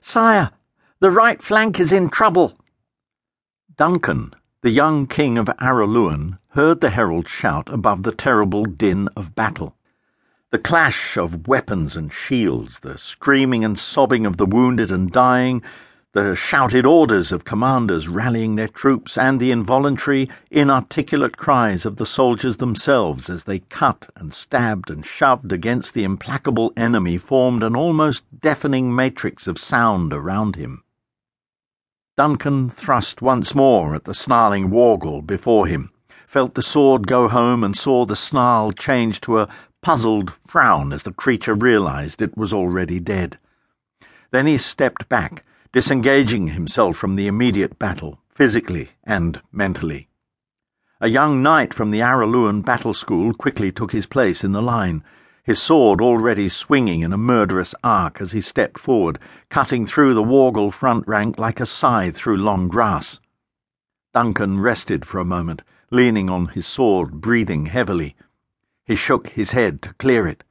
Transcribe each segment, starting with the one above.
Sire, the right flank is in trouble. Duncan, the young king of Araluen, heard the herald shout above the terrible din of battle. The clash of weapons and shields, the screaming and sobbing of the wounded and dying, the shouted orders of commanders rallying their troops, and the involuntary, inarticulate cries of the soldiers themselves as they cut and stabbed and shoved against the implacable enemy formed an almost deafening matrix of sound around him. Duncan thrust once more at the snarling Wargal before him, felt the sword go home, and saw the snarl change to a puzzled frown as the creature realized it was already dead. Then he stepped back disengaging himself from the immediate battle, physically and mentally. A young knight from the Araluen battle school quickly took his place in the line, his sword already swinging in a murderous arc as he stepped forward, cutting through the Wargal front rank like a scythe through long grass. Duncan rested for a moment, leaning on his sword, breathing heavily. He shook his head to clear it.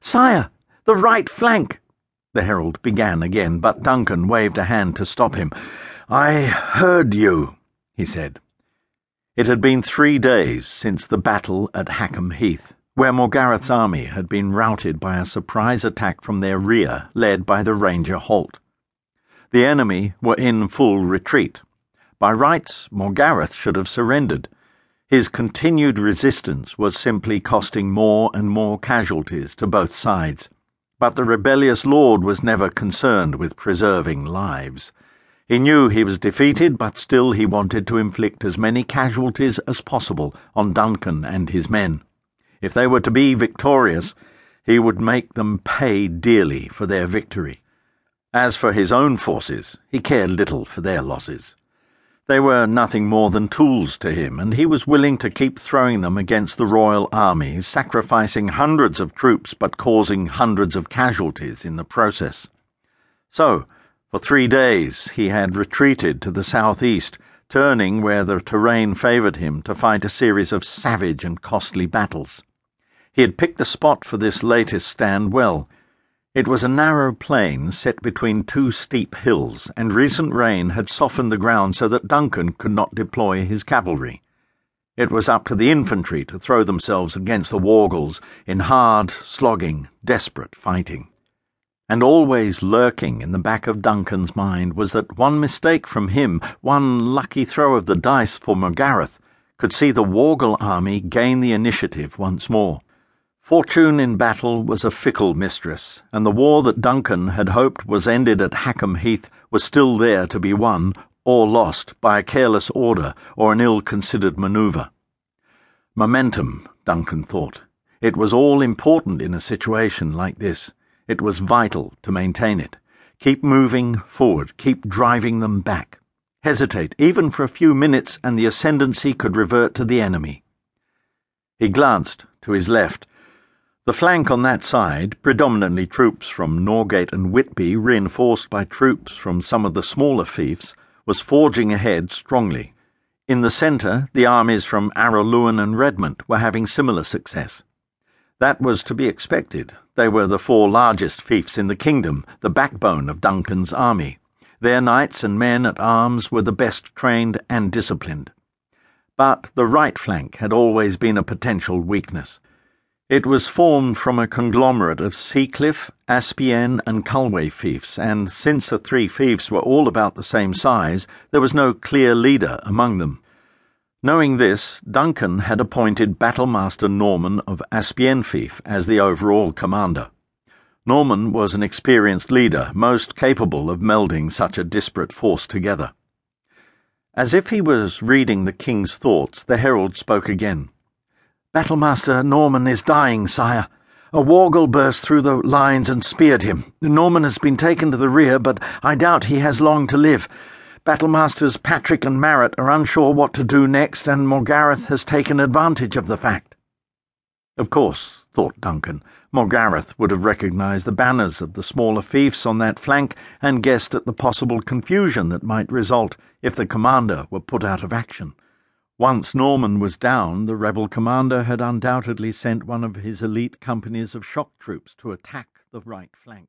Sire, the right flank! The herald began again, but Duncan waved a hand to stop him. I heard you, he said. It had been three days since the battle at Hackham Heath, where Morgarath's army had been routed by a surprise attack from their rear, led by the Ranger Halt. The enemy were in full retreat. By rights, Morgarath should have surrendered. His continued resistance was simply costing more and more casualties to both sides. But the rebellious lord was never concerned with preserving lives. He knew he was defeated, but still he wanted to inflict as many casualties as possible on Duncan and his men. If they were to be victorious, he would make them pay dearly for their victory. As for his own forces, he cared little for their losses. They were nothing more than tools to him, and he was willing to keep throwing them against the royal army, sacrificing hundreds of troops but causing hundreds of casualties in the process. So, for three days he had retreated to the southeast, turning where the terrain favoured him to fight a series of savage and costly battles. He had picked the spot for this latest stand well it was a narrow plain set between two steep hills, and recent rain had softened the ground so that Duncan could not deploy his cavalry. It was up to the infantry to throw themselves against the Wargals in hard, slogging, desperate fighting. And always lurking in the back of Duncan's mind was that one mistake from him, one lucky throw of the dice for Morgarath, could see the Wargal army gain the initiative once more. Fortune in battle was a fickle mistress, and the war that Duncan had hoped was ended at Hackham Heath was still there to be won or lost by a careless order or an ill considered manoeuvre. Momentum, Duncan thought. It was all important in a situation like this. It was vital to maintain it. Keep moving forward, keep driving them back. Hesitate, even for a few minutes, and the ascendancy could revert to the enemy. He glanced to his left the flank on that side, predominantly troops from Norgate and Whitby, reinforced by troops from some of the smaller fiefs, was forging ahead strongly. In the centre, the armies from Araluen and Redmont were having similar success. That was to be expected. They were the four largest fiefs in the kingdom, the backbone of Duncan's army. Their knights and men at arms were the best trained and disciplined. But the right flank had always been a potential weakness. It was formed from a conglomerate of Seacliff, Aspienne, and Culway fiefs, and since the three fiefs were all about the same size, there was no clear leader among them. Knowing this, Duncan had appointed Battlemaster Norman of Aspienne fief as the overall commander. Norman was an experienced leader, most capable of melding such a disparate force together. As if he was reading the king's thoughts, the herald spoke again. Battlemaster Norman is dying, sire. A Wargal burst through the lines and speared him. Norman has been taken to the rear, but I doubt he has long to live. Battlemasters Patrick and Marrett are unsure what to do next, and Morgarath has taken advantage of the fact. Of course, thought Duncan, Morgarath would have recognized the banners of the smaller fiefs on that flank and guessed at the possible confusion that might result if the commander were put out of action. Once Norman was down, the rebel commander had undoubtedly sent one of his elite companies of shock troops to attack the right flank.